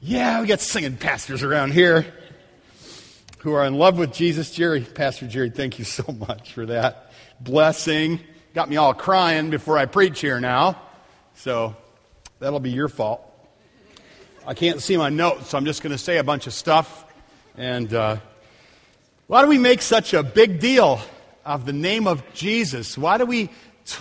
Yeah, we got singing pastors around here who are in love with Jesus. Jerry, Pastor Jerry, thank you so much for that blessing. Got me all crying before I preach here now. So that'll be your fault. I can't see my notes, so I'm just going to say a bunch of stuff. And uh, why do we make such a big deal of the name of Jesus? Why do we t-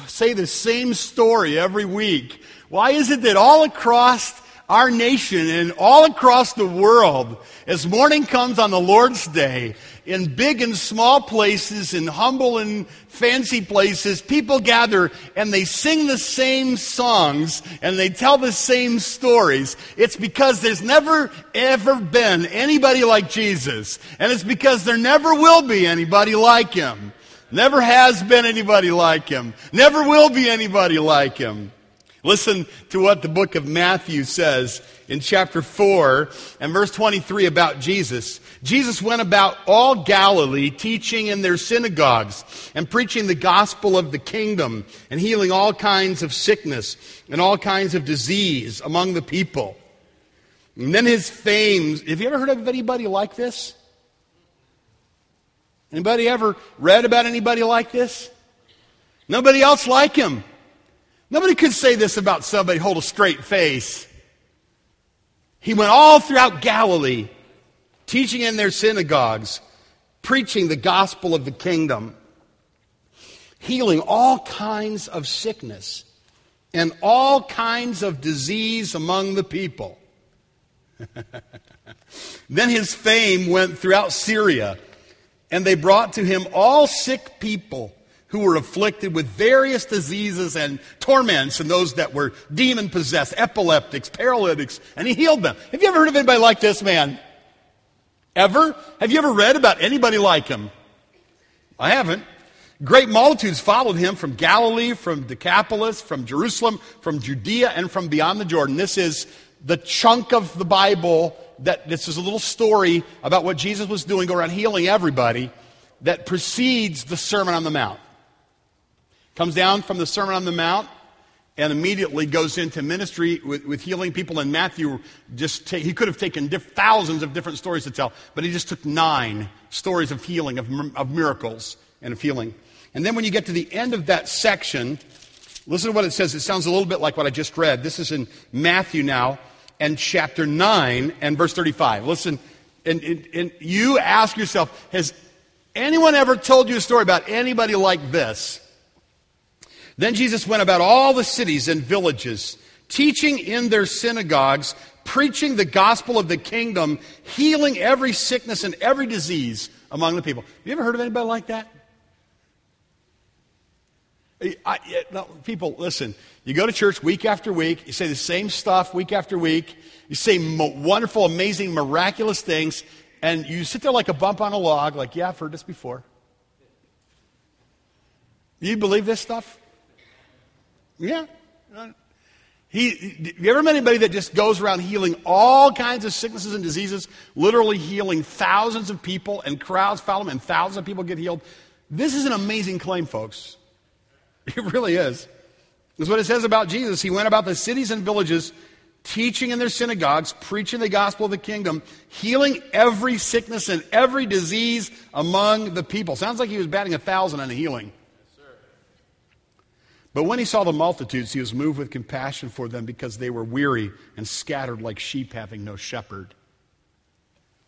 say the same story every week? Why is it that all across our nation and all across the world, as morning comes on the Lord's Day, in big and small places, in humble and fancy places, people gather and they sing the same songs and they tell the same stories. It's because there's never ever been anybody like Jesus. And it's because there never will be anybody like him. Never has been anybody like him. Never will be anybody like him. Listen to what the book of Matthew says in chapter 4 and verse 23 about Jesus. Jesus went about all Galilee, teaching in their synagogues and preaching the gospel of the kingdom and healing all kinds of sickness and all kinds of disease among the people. And then his fame. Have you ever heard of anybody like this? Anybody ever read about anybody like this? Nobody else like him. Nobody could say this about somebody, hold a straight face. He went all throughout Galilee, teaching in their synagogues, preaching the gospel of the kingdom, healing all kinds of sickness and all kinds of disease among the people. then his fame went throughout Syria, and they brought to him all sick people who were afflicted with various diseases and torments, and those that were demon possessed, epileptics, paralytics, and he healed them. Have you ever heard of anybody like this man? Ever? Have you ever read about anybody like him? I haven't. Great multitudes followed him from Galilee, from Decapolis, from Jerusalem, from Judea, and from beyond the Jordan. This is the chunk of the Bible that this is a little story about what Jesus was doing, around healing everybody, that precedes the Sermon on the Mount. Comes down from the Sermon on the Mount and immediately goes into ministry with, with healing people. And Matthew just ta- he could have taken diff- thousands of different stories to tell, but he just took nine stories of healing, of, of miracles and of healing. And then when you get to the end of that section, listen to what it says. It sounds a little bit like what I just read. This is in Matthew now and chapter 9 and verse 35. Listen, and, and, and you ask yourself, has anyone ever told you a story about anybody like this? Then Jesus went about all the cities and villages, teaching in their synagogues, preaching the gospel of the kingdom, healing every sickness and every disease among the people. Have you ever heard of anybody like that? I, no, people, listen. You go to church week after week. You say the same stuff week after week. You say mo- wonderful, amazing, miraculous things, and you sit there like a bump on a log, like, yeah, I've heard this before. You believe this stuff? Yeah. He, you ever met anybody that just goes around healing all kinds of sicknesses and diseases, literally healing thousands of people, and crowds follow him, and thousands of people get healed? This is an amazing claim, folks. It really is. That's what it says about Jesus. He went about the cities and villages, teaching in their synagogues, preaching the gospel of the kingdom, healing every sickness and every disease among the people. Sounds like he was batting a thousand on the healing. But when he saw the multitudes, he was moved with compassion for them because they were weary and scattered like sheep having no shepherd.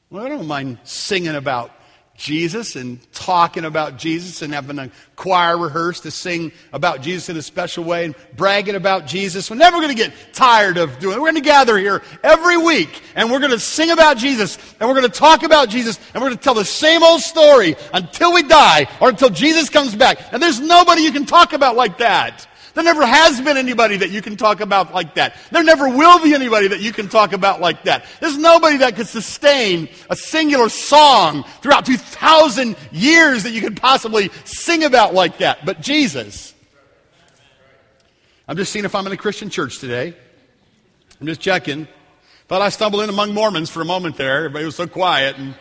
Well, I don't mind singing about Jesus and talking about Jesus and having a choir rehearse to sing about Jesus in a special way and bragging about Jesus. We're never going to get tired of doing it. We're going to gather here every week and we're going to sing about Jesus and we're going to talk about Jesus and we're going to tell the same old story until we die or until Jesus comes back. And there's nobody you can talk about like that. There never has been anybody that you can talk about like that. There never will be anybody that you can talk about like that. There's nobody that could sustain a singular song throughout 2,000 years that you could possibly sing about like that. But Jesus. I'm just seeing if I'm in a Christian church today. I'm just checking. Thought I stumbled in among Mormons for a moment there. Everybody was so quiet. And...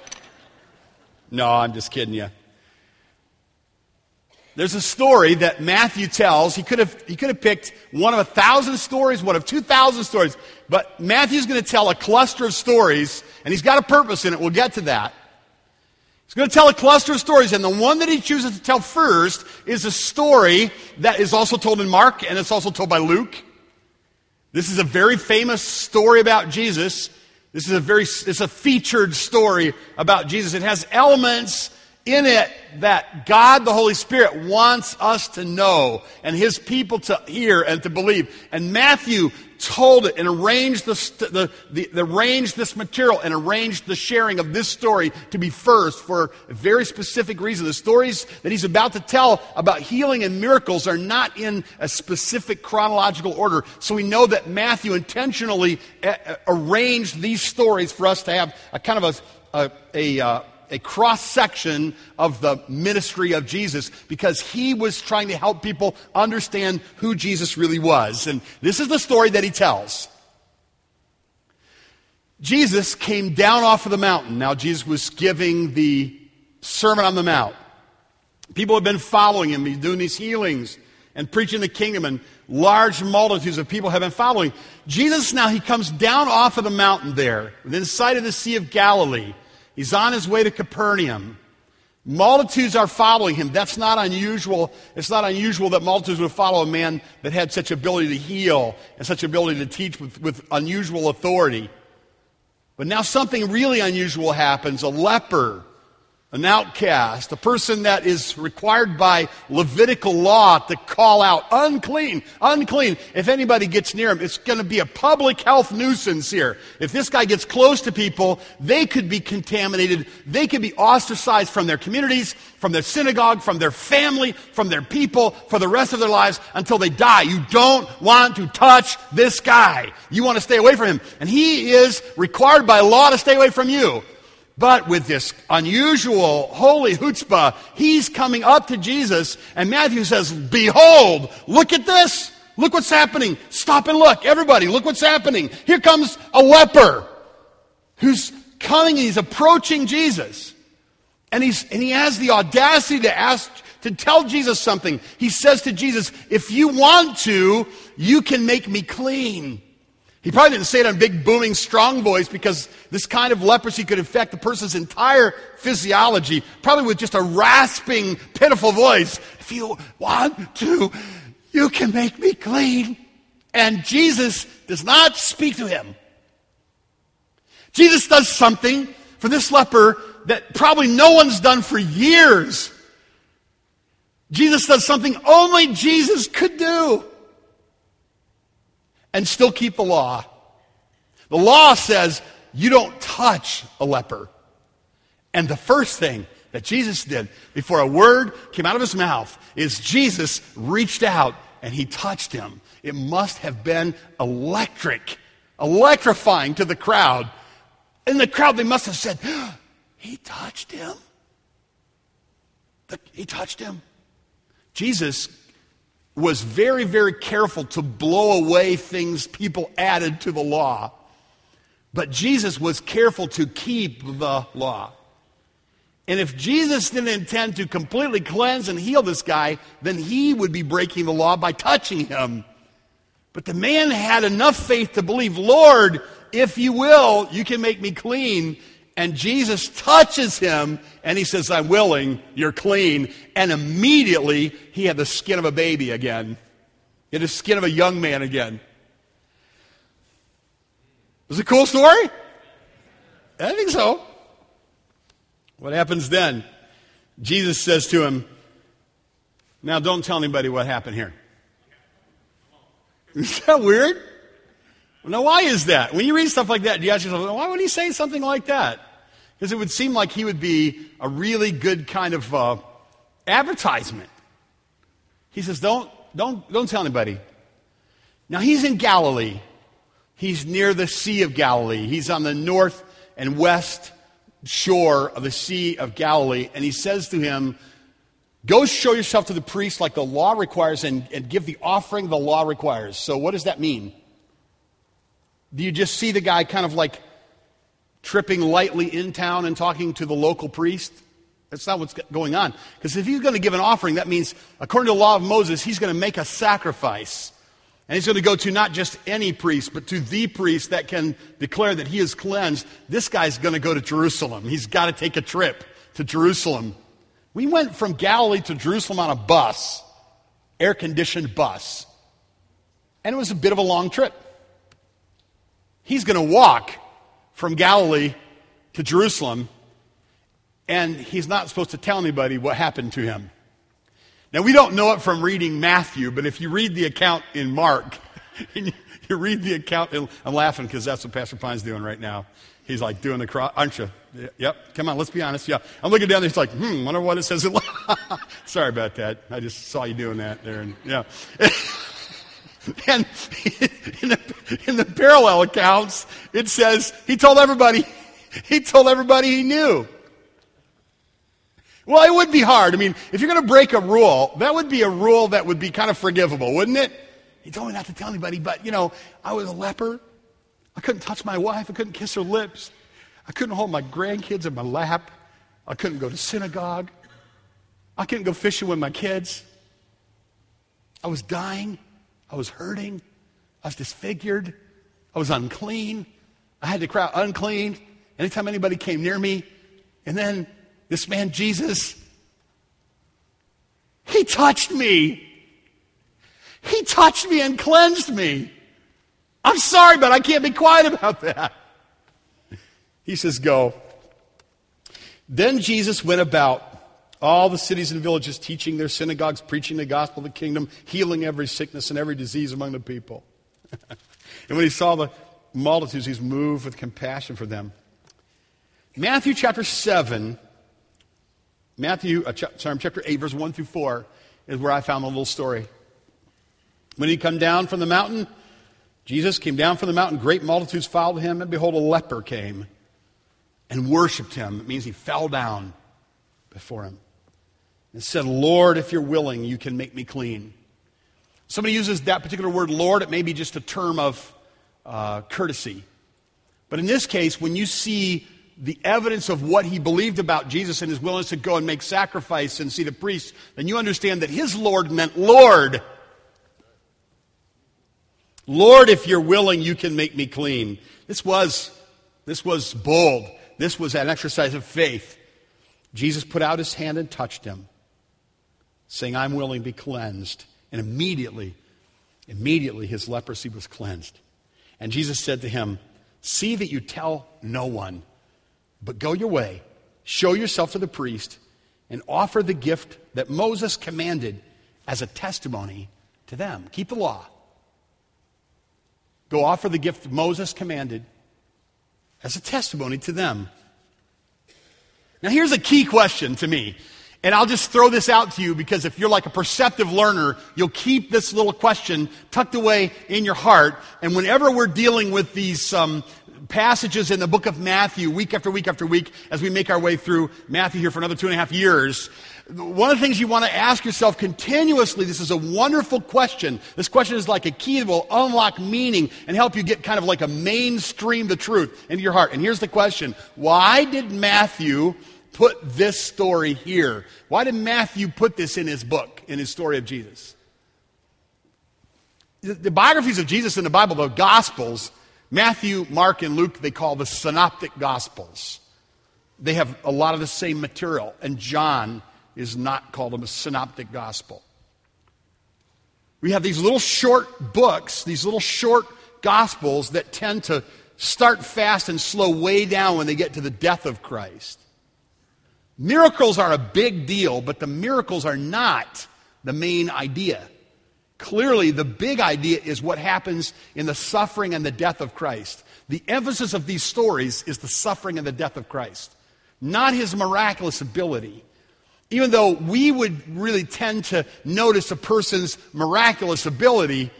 No, I'm just kidding you. There's a story that Matthew tells. He could have, he could have picked one of a thousand stories, one of 2,000 stories, but Matthew's going to tell a cluster of stories, and he's got a purpose in it. We'll get to that. He's going to tell a cluster of stories, and the one that he chooses to tell first is a story that is also told in Mark, and it's also told by Luke. This is a very famous story about Jesus. This is a very, it's a featured story about Jesus. It has elements in it that God, the Holy Spirit, wants us to know and His people to hear and to believe. And Matthew told it and arranged, the, the, the, arranged this material and arranged the sharing of this story to be first for a very specific reason. The stories that he's about to tell about healing and miracles are not in a specific chronological order. So we know that Matthew intentionally arranged these stories for us to have a kind of a, a, a uh, a cross section of the ministry of Jesus because he was trying to help people understand who Jesus really was. And this is the story that he tells. Jesus came down off of the mountain. Now, Jesus was giving the Sermon on the Mount. People have been following him. He's doing these healings and preaching the kingdom, and large multitudes of people have been following. Jesus now, he comes down off of the mountain there, within sight of the Sea of Galilee. He's on his way to Capernaum. Multitudes are following him. That's not unusual. It's not unusual that multitudes would follow a man that had such ability to heal and such ability to teach with, with unusual authority. But now something really unusual happens. A leper an outcast, a person that is required by Levitical law to call out unclean, unclean. If anybody gets near him, it's going to be a public health nuisance here. If this guy gets close to people, they could be contaminated. They could be ostracized from their communities, from their synagogue, from their family, from their people for the rest of their lives until they die. You don't want to touch this guy. You want to stay away from him. And he is required by law to stay away from you. But with this unusual holy chutzpah, he's coming up to Jesus, and Matthew says, Behold, look at this. Look what's happening. Stop and look. Everybody, look what's happening. Here comes a leper who's coming he's approaching Jesus. And, he's, and he has the audacity to ask, to tell Jesus something. He says to Jesus, If you want to, you can make me clean. He probably didn't say it in a big, booming, strong voice because this kind of leprosy could affect the person's entire physiology, probably with just a rasping, pitiful voice. If you want to, you can make me clean. And Jesus does not speak to him. Jesus does something for this leper that probably no one's done for years. Jesus does something only Jesus could do and still keep the law. The law says you don't touch a leper. And the first thing that Jesus did before a word came out of his mouth is Jesus reached out and he touched him. It must have been electric, electrifying to the crowd. In the crowd, they must have said, He touched him. He touched him. Jesus was very, very careful to blow away things people added to the law. But Jesus was careful to keep the law. And if Jesus didn't intend to completely cleanse and heal this guy, then he would be breaking the law by touching him. But the man had enough faith to believe, Lord, if you will, you can make me clean. And Jesus touches him and he says, I'm willing, you're clean. And immediately he had the skin of a baby again. He had the skin of a young man again. Was it a cool story? I think so. What happens then? Jesus says to him, Now don't tell anybody what happened here. Is that weird? Now, why is that? When you read stuff like that, do you ask yourself, why would he say something like that? Because it would seem like he would be a really good kind of uh, advertisement. He says, don't, don't, don't tell anybody. Now, he's in Galilee. He's near the Sea of Galilee. He's on the north and west shore of the Sea of Galilee. And he says to him, Go show yourself to the priest like the law requires and, and give the offering the law requires. So, what does that mean? Do you just see the guy kind of like tripping lightly in town and talking to the local priest? That's not what's going on. Because if he's going to give an offering, that means, according to the law of Moses, he's going to make a sacrifice. And he's going to go to not just any priest, but to the priest that can declare that he is cleansed. This guy's going to go to Jerusalem. He's got to take a trip to Jerusalem. We went from Galilee to Jerusalem on a bus, air conditioned bus. And it was a bit of a long trip. He's going to walk from Galilee to Jerusalem, and he's not supposed to tell anybody what happened to him. Now, we don't know it from reading Matthew, but if you read the account in Mark, you read the account, I'm laughing because that's what Pastor Pine's doing right now. He's like doing the cross, aren't you? Yep, come on, let's be honest. Yeah. I'm looking down there, he's like, hmm, wonder what it says. Sorry about that. I just saw you doing that there. And, yeah. and in the, in the parallel accounts, it says he told everybody, he told everybody he knew. Well, it would be hard. I mean, if you're going to break a rule, that would be a rule that would be kind of forgivable, wouldn't it? He told me not to tell anybody, but, you know, I was a leper. I couldn't touch my wife. I couldn't kiss her lips. I couldn't hold my grandkids in my lap. I couldn't go to synagogue. I couldn't go fishing with my kids. I was dying. I was hurting. I was disfigured. I was unclean. I had to cry unclean anytime anybody came near me. And then this man, Jesus, he touched me. He touched me and cleansed me. I'm sorry, but I can't be quiet about that. He says, Go. Then Jesus went about all the cities and villages, teaching their synagogues, preaching the gospel of the kingdom, healing every sickness and every disease among the people. and when he saw the multitudes, he's moved with compassion for them. Matthew chapter 7 Matthew, uh, sorry, chapter 8, verse 1 through 4 is where I found the little story. When he come down from the mountain, Jesus came down from the mountain, great multitudes followed him, and behold, a leper came and worshiped him. It means he fell down before him and said, Lord, if you're willing, you can make me clean. Somebody uses that particular word, Lord, it may be just a term of uh, courtesy. But in this case, when you see the evidence of what he believed about Jesus and his willingness to go and make sacrifice and see the priest, then you understand that his Lord meant Lord. Lord, if you're willing, you can make me clean. This was, this was bold. This was an exercise of faith. Jesus put out his hand and touched him, saying, I'm willing to be cleansed. And immediately, immediately his leprosy was cleansed. And Jesus said to him, See that you tell no one but go your way, show yourself to the priest, and offer the gift that Moses commanded as a testimony to them. Keep the law. Go offer the gift Moses commanded as a testimony to them. Now, here's a key question to me. And I'll just throw this out to you because if you're like a perceptive learner, you'll keep this little question tucked away in your heart. And whenever we're dealing with these um, passages in the book of Matthew week after week after week as we make our way through Matthew here for another two and a half years. One of the things you want to ask yourself continuously, this is a wonderful question. This question is like a key that will unlock meaning and help you get kind of like a mainstream the truth into your heart. And here's the question. Why did Matthew put this story here? Why did Matthew put this in his book, in his story of Jesus? The biographies of Jesus in the Bible, the Gospels, Matthew, Mark, and Luke, they call the synoptic gospels. They have a lot of the same material, and John is not called a synoptic gospel. We have these little short books, these little short gospels that tend to start fast and slow way down when they get to the death of Christ. Miracles are a big deal, but the miracles are not the main idea. Clearly, the big idea is what happens in the suffering and the death of Christ. The emphasis of these stories is the suffering and the death of Christ, not his miraculous ability. Even though we would really tend to notice a person's miraculous ability,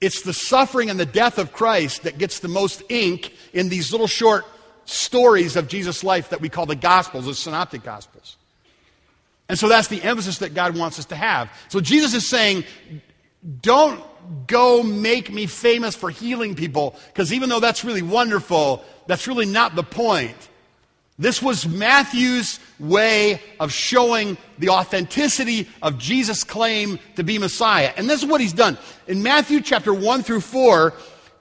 it's the suffering and the death of Christ that gets the most ink in these little short stories of Jesus' life that we call the Gospels, the Synoptic Gospels. And so that's the emphasis that God wants us to have. So Jesus is saying, don't go make me famous for healing people, because even though that's really wonderful, that's really not the point. This was Matthew's way of showing the authenticity of Jesus' claim to be Messiah. And this is what he's done. In Matthew chapter 1 through 4,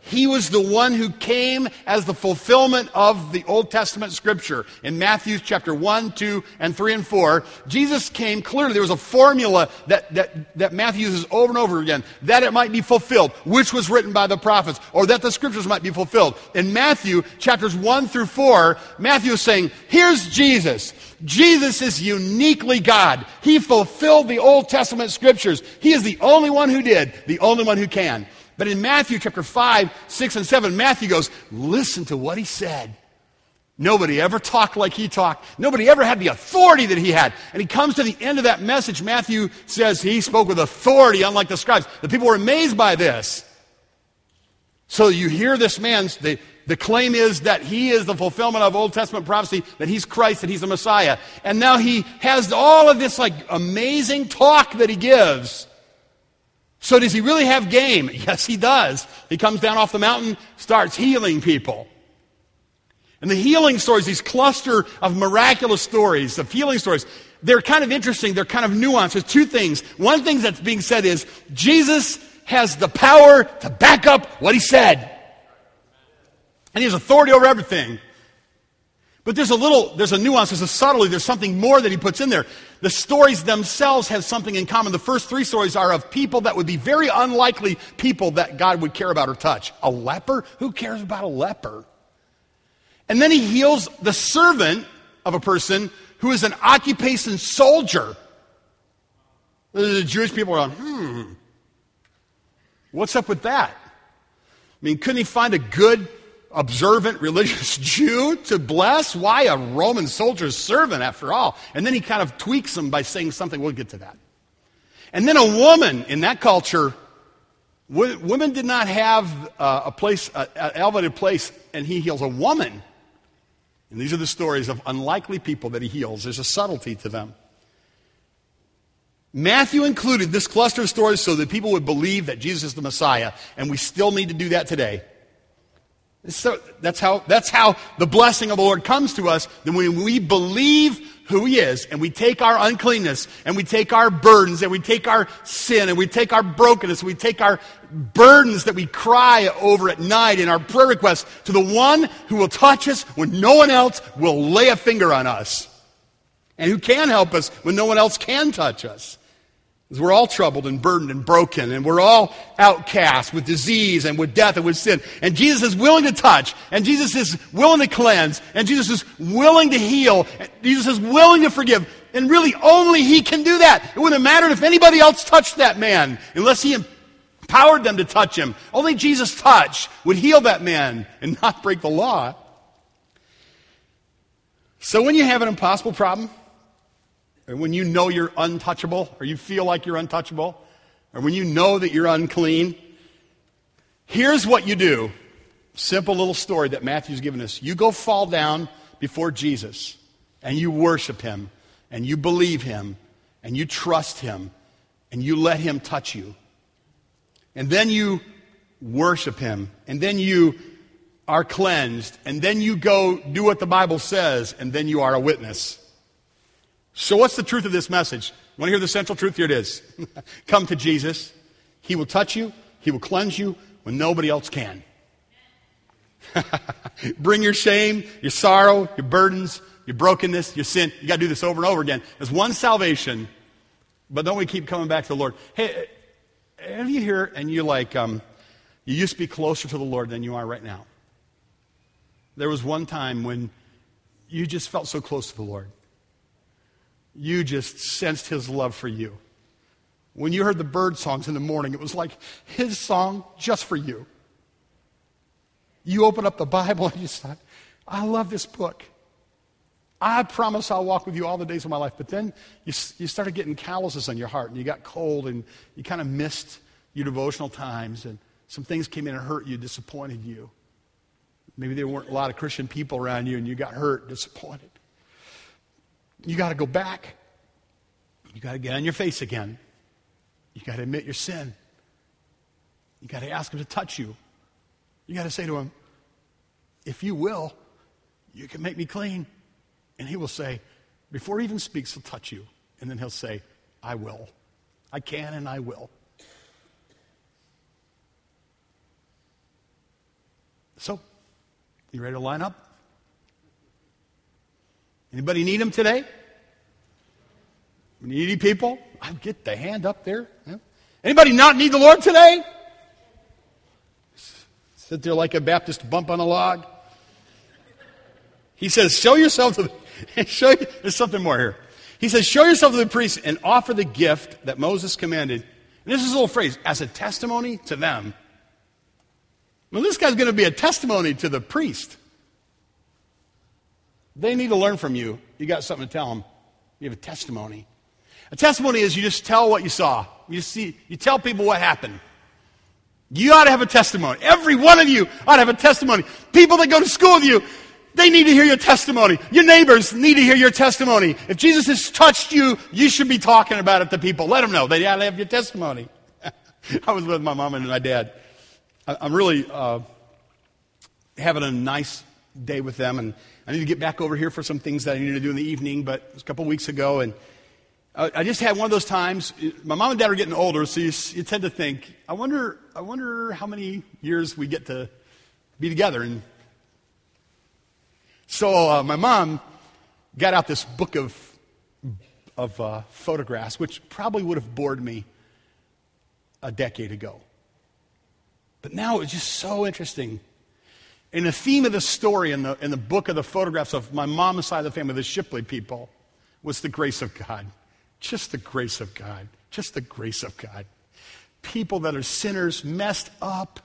he was the one who came as the fulfillment of the Old Testament scripture. In Matthew chapter 1, 2, and 3 and 4, Jesus came clearly. There was a formula that, that, that Matthew uses over and over again, that it might be fulfilled, which was written by the prophets, or that the scriptures might be fulfilled. In Matthew chapters 1 through 4, Matthew is saying, here's Jesus. Jesus is uniquely God. He fulfilled the Old Testament scriptures. He is the only one who did, the only one who can. But in Matthew chapter 5, 6, and 7, Matthew goes, Listen to what he said. Nobody ever talked like he talked. Nobody ever had the authority that he had. And he comes to the end of that message. Matthew says he spoke with authority, unlike the scribes. The people were amazed by this. So you hear this man's, the, the claim is that he is the fulfillment of Old Testament prophecy, that he's Christ, that he's the Messiah. And now he has all of this like amazing talk that he gives. So, does he really have game? Yes, he does. He comes down off the mountain, starts healing people. And the healing stories, these cluster of miraculous stories, of healing stories, they're kind of interesting. They're kind of nuanced. There's two things. One thing that's being said is Jesus has the power to back up what he said. And he has authority over everything. But there's a little, there's a nuance, there's a subtlety, there's something more that he puts in there. The stories themselves have something in common. The first three stories are of people that would be very unlikely people that God would care about or touch. A leper? Who cares about a leper? And then he heals the servant of a person who is an occupation soldier. The Jewish people are going, hmm, what's up with that? I mean, couldn't he find a good observant religious Jew to bless? Why a Roman soldier's servant, after all? And then he kind of tweaks them by saying something. We'll get to that. And then a woman in that culture, women did not have uh, a place, an elevated place, and he heals a woman. And these are the stories of unlikely people that he heals. There's a subtlety to them. Matthew included this cluster of stories so that people would believe that Jesus is the Messiah, and we still need to do that today. So that's how, that's how the blessing of the Lord comes to us. Then when we believe who He is and we take our uncleanness and we take our burdens and we take our sin and we take our brokenness and we take our burdens that we cry over at night in our prayer requests to the one who will touch us when no one else will lay a finger on us and who can help us when no one else can touch us. Because we're all troubled and burdened and broken, and we're all outcast with disease and with death and with sin. And Jesus is willing to touch, and Jesus is willing to cleanse, and Jesus is willing to heal, and Jesus is willing to forgive. And really, only He can do that. It wouldn't have mattered if anybody else touched that man, unless He empowered them to touch him. Only Jesus' touch would heal that man and not break the law. So when you have an impossible problem, or when you know you're untouchable, or you feel like you're untouchable, or when you know that you're unclean, here's what you do. Simple little story that Matthew's given us. You go fall down before Jesus, and you worship him, and you believe him, and you trust him, and you let him touch you. And then you worship him, and then you are cleansed, and then you go do what the Bible says, and then you are a witness. So, what's the truth of this message? Want to hear the central truth? Here it is. Come to Jesus. He will touch you, He will cleanse you when nobody else can. Bring your shame, your sorrow, your burdens, your brokenness, your sin. You got to do this over and over again. There's one salvation, but don't we keep coming back to the Lord? Hey, have you here and you like, um, you used to be closer to the Lord than you are right now? There was one time when you just felt so close to the Lord you just sensed his love for you. When you heard the bird songs in the morning, it was like his song just for you. You open up the Bible and you thought, I love this book. I promise I'll walk with you all the days of my life. But then you, you started getting calluses on your heart and you got cold and you kind of missed your devotional times and some things came in and hurt you, disappointed you. Maybe there weren't a lot of Christian people around you and you got hurt, disappointed. You got to go back. You got to get on your face again. You got to admit your sin. You got to ask Him to touch you. You got to say to Him, if you will, you can make me clean. And he will say, before he even speaks, he'll touch you. And then he'll say, I will. I can and I will. So, you ready to line up? Anybody need him today? Needy people? I get the hand up there. Anybody not need the Lord today? Sit there like a Baptist bump on a log. He says, show yourself to the, show, there's something more here. He says, show yourself to the priest and offer the gift that Moses commanded. And this is a little phrase, as a testimony to them. Well, this guy's going to be a testimony to the priest. They need to learn from you. You got something to tell them. You have a testimony. A testimony is you just tell what you saw. You see, you tell people what happened. You ought to have a testimony. Every one of you ought to have a testimony. People that go to school with you, they need to hear your testimony. Your neighbors need to hear your testimony. If Jesus has touched you, you should be talking about it to people. Let them know. They ought to have your testimony. I was with my mom and my dad. I'm really uh, having a nice day with them, and I need to get back over here for some things that I need to do in the evening, but it was a couple weeks ago, and I just had one of those times. My mom and dad are getting older, so you, you tend to think, I wonder, I wonder how many years we get to be together. And so uh, my mom got out this book of, of uh, photographs, which probably would have bored me a decade ago. But now it's just so interesting. And the theme of the story in the, in the book of the photographs of my mom's side of the family, the Shipley people, was the grace of God. Just the grace of God. Just the grace of God. People that are sinners, messed up,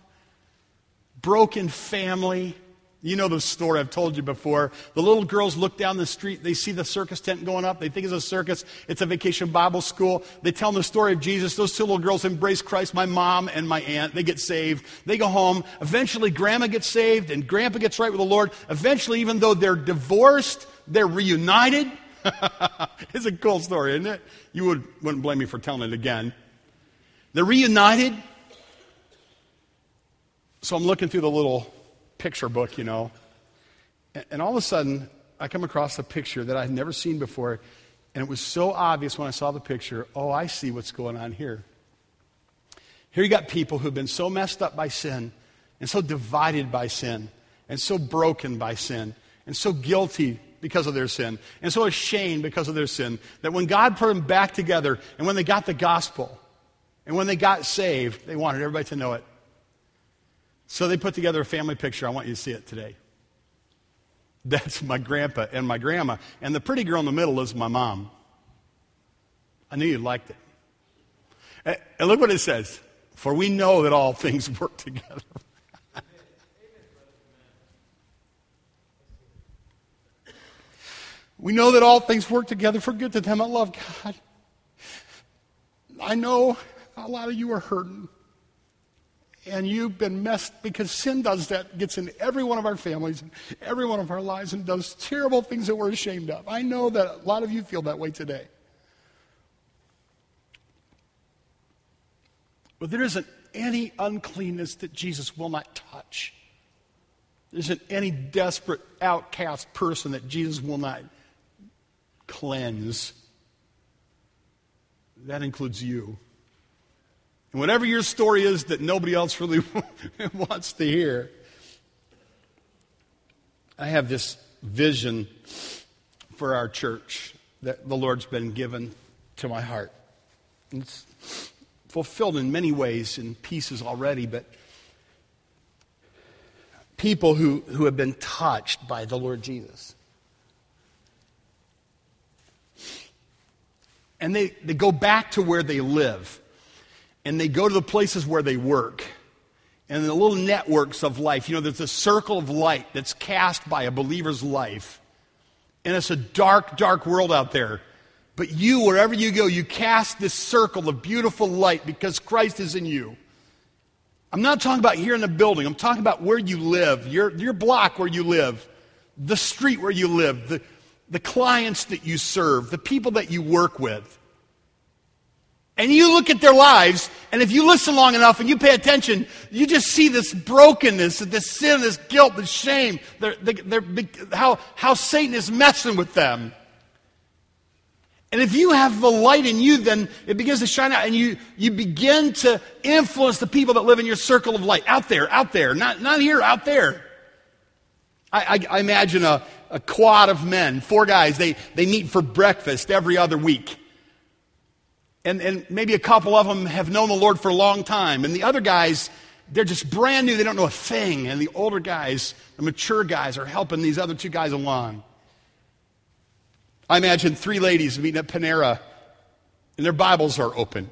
broken family. You know the story I've told you before. The little girls look down the street, they see the circus tent going up, they think it's a circus, it's a vacation Bible school. They tell them the story of Jesus. Those two little girls embrace Christ, my mom and my aunt. They get saved. They go home. Eventually, grandma gets saved and grandpa gets right with the Lord. Eventually, even though they're divorced, they're reunited. it's a cool story, isn't it? You would, wouldn't blame me for telling it again. They're reunited. So I'm looking through the little picture book, you know, and, and all of a sudden I come across a picture that I'd never seen before, and it was so obvious when I saw the picture oh, I see what's going on here. Here you got people who've been so messed up by sin, and so divided by sin, and so broken by sin, and so guilty because of their sin, and so ashamed because of their sin, that when God put them back together, and when they got the gospel, and when they got saved, they wanted everybody to know it. So they put together a family picture. I want you to see it today. That's my grandpa and my grandma. And the pretty girl in the middle is my mom. I knew you liked it. And look what it says For we know that all things work together We know that all things work together for good to them that love God. I know a lot of you are hurting. And you've been messed because sin does that, gets in every one of our families, every one of our lives, and does terrible things that we're ashamed of. I know that a lot of you feel that way today. But there isn't any uncleanness that Jesus will not touch. There isn't any desperate outcast person that Jesus will not cleanse. That includes you. And whatever your story is that nobody else really wants to hear, I have this vision for our church that the Lord's been given to my heart. It's fulfilled in many ways in pieces already, but people who, who have been touched by the Lord Jesus. and they, they go back to where they live and they go to the places where they work and the little networks of life. You know, there's a circle of light that's cast by a believer's life. And it's a dark, dark world out there. But you, wherever you go, you cast this circle of beautiful light because Christ is in you. I'm not talking about here in the building. I'm talking about where you live, your, your block where you live, the street where you live, the, the clients that you serve, the people that you work with. And you look at their lives, and if you listen long enough and you pay attention, you just see this brokenness, this sin, this guilt, this shame, they're, they're, how, how Satan is messing with them. And if you have the light in you, then it begins to shine out, and you, you begin to influence the people that live in your circle of light. Out there, out there, not, not here, out there. I, I, I imagine a, a quad of men, four guys, they, they meet for breakfast every other week and, and maybe a couple of them have known the Lord for a long time. And the other guys, they're just brand new, they don't know a thing. And the older guys, the mature guys, are helping these other two guys along. I imagine three ladies meeting at Panera, and their Bibles are open.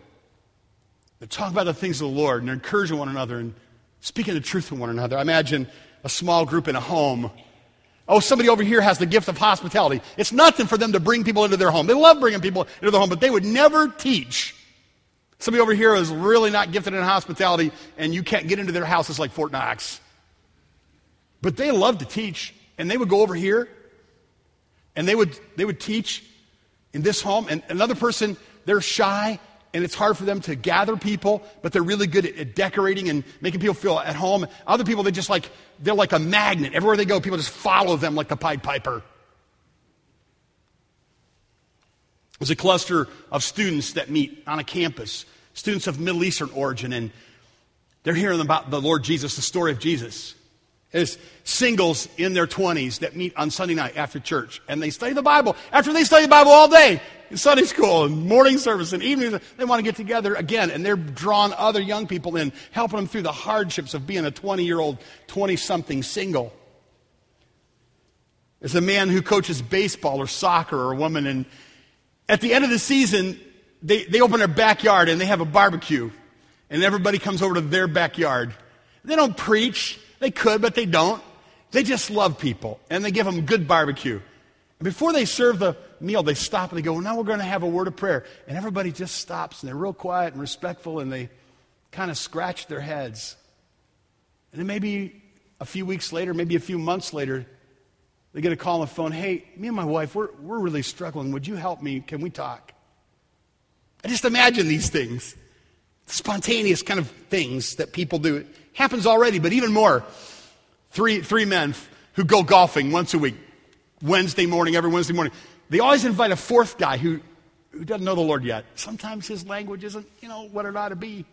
They're talking about the things of the Lord, and they're encouraging one another and speaking the truth to one another. I imagine a small group in a home Oh, somebody over here has the gift of hospitality. It's nothing for them to bring people into their home. They love bringing people into their home, but they would never teach. Somebody over here is really not gifted in hospitality, and you can't get into their house. It's like Fort Knox. But they love to teach, and they would go over here, and they would, they would teach in this home. And another person, they're shy, and it's hard for them to gather people, but they're really good at, at, decorating and making people feel at home. Other people, they just like, they're like a magnet. Everywhere they go, people just follow them like the Pied Piper. There's a cluster of students that meet on a campus, students of Middle Eastern origin, and they're hearing about the Lord Jesus, the story of Jesus. There's singles in their 20s that meet on Sunday night after church, and they study the Bible. After they study the Bible all day, Sunday school and morning service and evening. They want to get together again, and they're drawing other young people in, helping them through the hardships of being a 20 year old, 20 something single. There's a man who coaches baseball or soccer or a woman, and at the end of the season, they, they open their backyard and they have a barbecue, and everybody comes over to their backyard. They don't preach, they could, but they don't. They just love people, and they give them good barbecue. Before they serve the meal, they stop and they go, well, now we're going to have a word of prayer. And everybody just stops and they're real quiet and respectful and they kind of scratch their heads. And then maybe a few weeks later, maybe a few months later, they get a call on the phone Hey, me and my wife, we're, we're really struggling. Would you help me? Can we talk? I just imagine these things. Spontaneous kind of things that people do. It happens already, but even more. Three, three men who go golfing once a week. Wednesday morning, every Wednesday morning. They always invite a fourth guy who, who doesn't know the Lord yet. Sometimes his language isn't, you know, what it ought to be.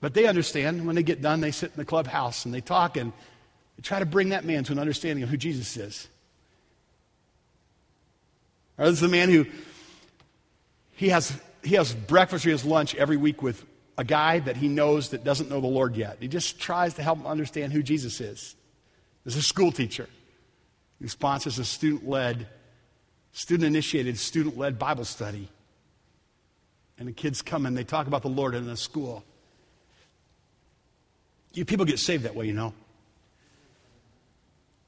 But they understand. When they get done, they sit in the clubhouse and they talk and they try to bring that man to an understanding of who Jesus is. Or this is the man who he has, he has breakfast or he has lunch every week with a guy that he knows that doesn't know the Lord yet. He just tries to help him understand who Jesus is. There's a school teacher. He sponsors a student led, student initiated, student led Bible study. And the kids come and they talk about the Lord in the school. You people get saved that way, you know.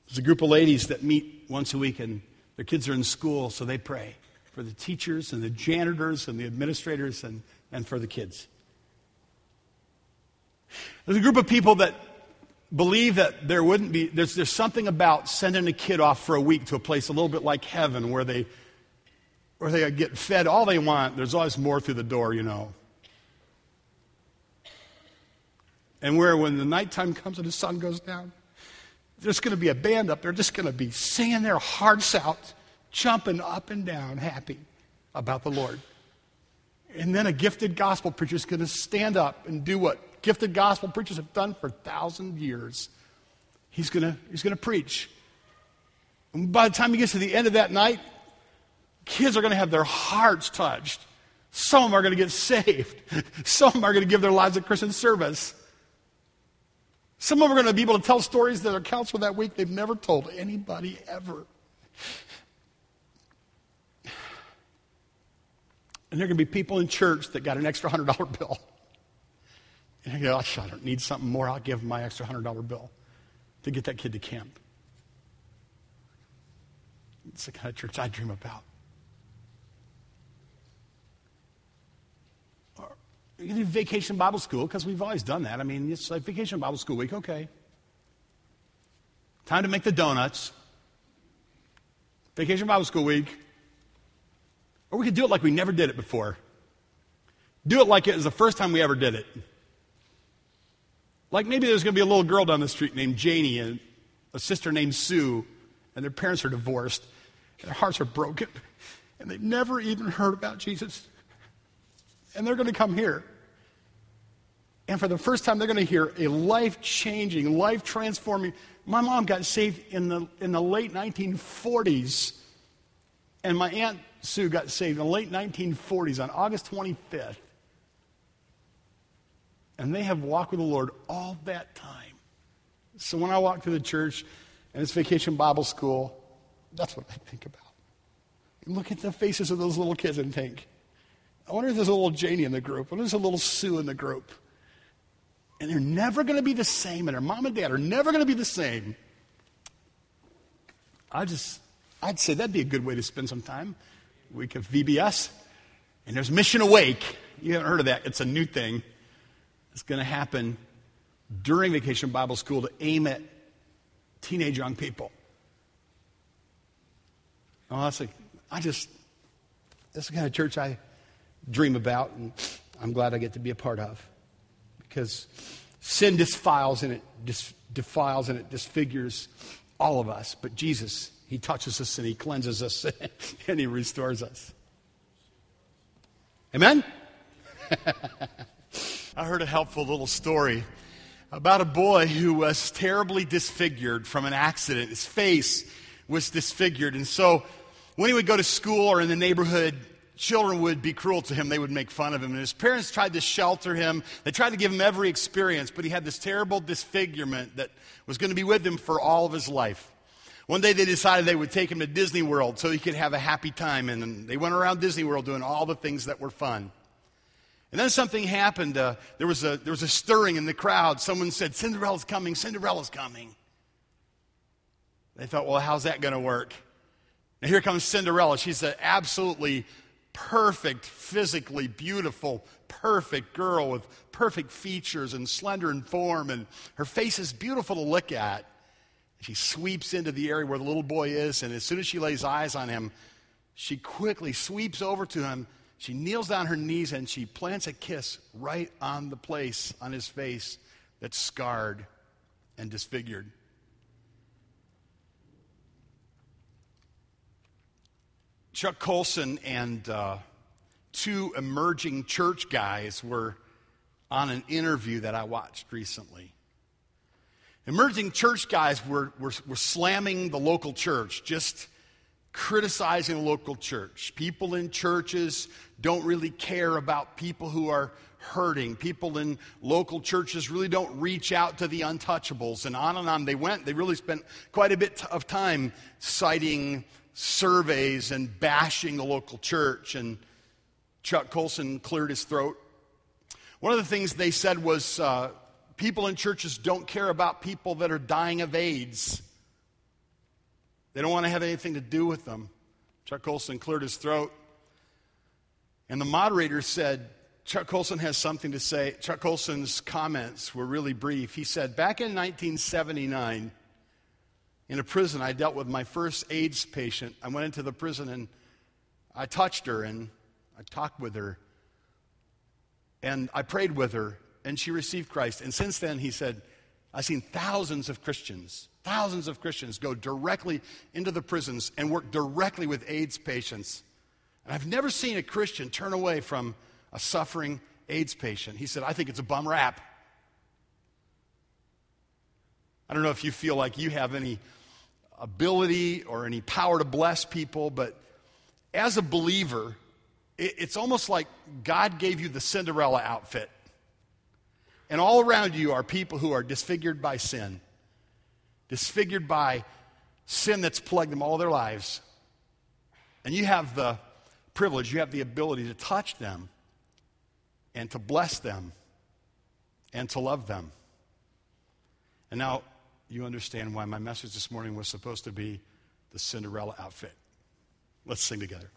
There's a group of ladies that meet once a week and their kids are in school, so they pray for the teachers and the janitors and the administrators and, and for the kids. There's a group of people that believe that there wouldn't be, there's, there's something about sending a kid off for a week to a place a little bit like heaven where they, where they get fed all they want. There's always more through the door, you know. And where when the nighttime comes and the sun goes down, there's going to be a band up there just going to be singing their hearts out, jumping up and down, happy about the Lord. And then a gifted gospel preacher is going to stand up and do what gifted gospel preachers have done for a thousand years. He's going to he's to preach. And by the time he gets to the end of that night, kids are going to have their hearts touched. Some of them are going to get saved. Some are going to give their lives a Christian service. Some of them are going to be able to tell stories that are counseled that week they've never told anybody ever. And there are going to be people in church that got an extra $100 bill. And I go, oh, I don't need something more. I'll give my extra $100 bill to get that kid to camp. It's the kind of church I dream about. Or you can do vacation Bible school because we've always done that. I mean, it's like vacation Bible school week, okay. Time to make the donuts. Vacation Bible school week. Or we could do it like we never did it before. Do it like it was the first time we ever did it. Like maybe there's going to be a little girl down the street named Janie and a sister named Sue, and their parents are divorced, and their hearts are broken, and they've never even heard about Jesus. And they're going to come here. And for the first time, they're going to hear a life changing, life transforming. My mom got saved in the, in the late 1940s, and my Aunt Sue got saved in the late 1940s on August 25th. And they have walked with the Lord all that time. So when I walk through the church and it's vacation Bible school, that's what I think about. look at the faces of those little kids and think, I wonder if there's a little Janie in the group. I wonder if there's a little Sue in the group. And they're never going to be the same, and their mom and dad are never going to be the same. I just, I'd say that'd be a good way to spend some time. Week of VBS. And there's Mission Awake. You haven't heard of that. It's a new thing. It's going to happen during Vacation Bible School to aim at teenage young people. Oh, Honestly, I just, this is the kind of church I dream about, and I'm glad I get to be a part of. Because sin defiles and it dis- defiles and it disfigures all of us. But Jesus, He touches us and He cleanses us and He restores us. Amen? Heard a helpful little story about a boy who was terribly disfigured from an accident. His face was disfigured. And so when he would go to school or in the neighborhood, children would be cruel to him. They would make fun of him. And his parents tried to shelter him. They tried to give him every experience, but he had this terrible disfigurement that was going to be with him for all of his life. One day they decided they would take him to Disney World so he could have a happy time. And they went around Disney World doing all the things that were fun. And then something happened. Uh, there, was a, there was a stirring in the crowd. Someone said, Cinderella's coming, Cinderella's coming. They thought, well, how's that going to work? And here comes Cinderella. She's an absolutely perfect, physically beautiful, perfect girl with perfect features and slender in form, and her face is beautiful to look at. She sweeps into the area where the little boy is, and as soon as she lays eyes on him, she quickly sweeps over to him she kneels down her knees and she plants a kiss right on the place on his face that's scarred and disfigured. Chuck Colson and uh, two emerging church guys were on an interview that I watched recently. Emerging church guys were, were, were slamming the local church, just criticizing local church. People in churches don't really care about people who are hurting. People in local churches really don't reach out to the untouchables. And on and on they went. They really spent quite a bit of time citing surveys and bashing the local church. And Chuck Colson cleared his throat. One of the things they said was uh, people in churches don't care about people that are dying of AIDS. They don't want to have anything to do with them. Chuck Colson cleared his throat. And the moderator said, Chuck Colson has something to say. Chuck Colson's comments were really brief. He said, Back in 1979, in a prison, I dealt with my first AIDS patient. I went into the prison and I touched her and I talked with her and I prayed with her and she received Christ. And since then, he said, I've seen thousands of Christians Thousands of Christians go directly into the prisons and work directly with AIDS patients. And I've never seen a Christian turn away from a suffering AIDS patient. He said, I think it's a bum rap. I don't know if you feel like you have any ability or any power to bless people, but as a believer, it's almost like God gave you the Cinderella outfit. And all around you are people who are disfigured by sin disfigured by sin that's plagued them all their lives. And you have the privilege, you have the ability to touch them and to bless them and to love them. And now you understand why my message this morning was supposed to be the Cinderella outfit. Let's sing together.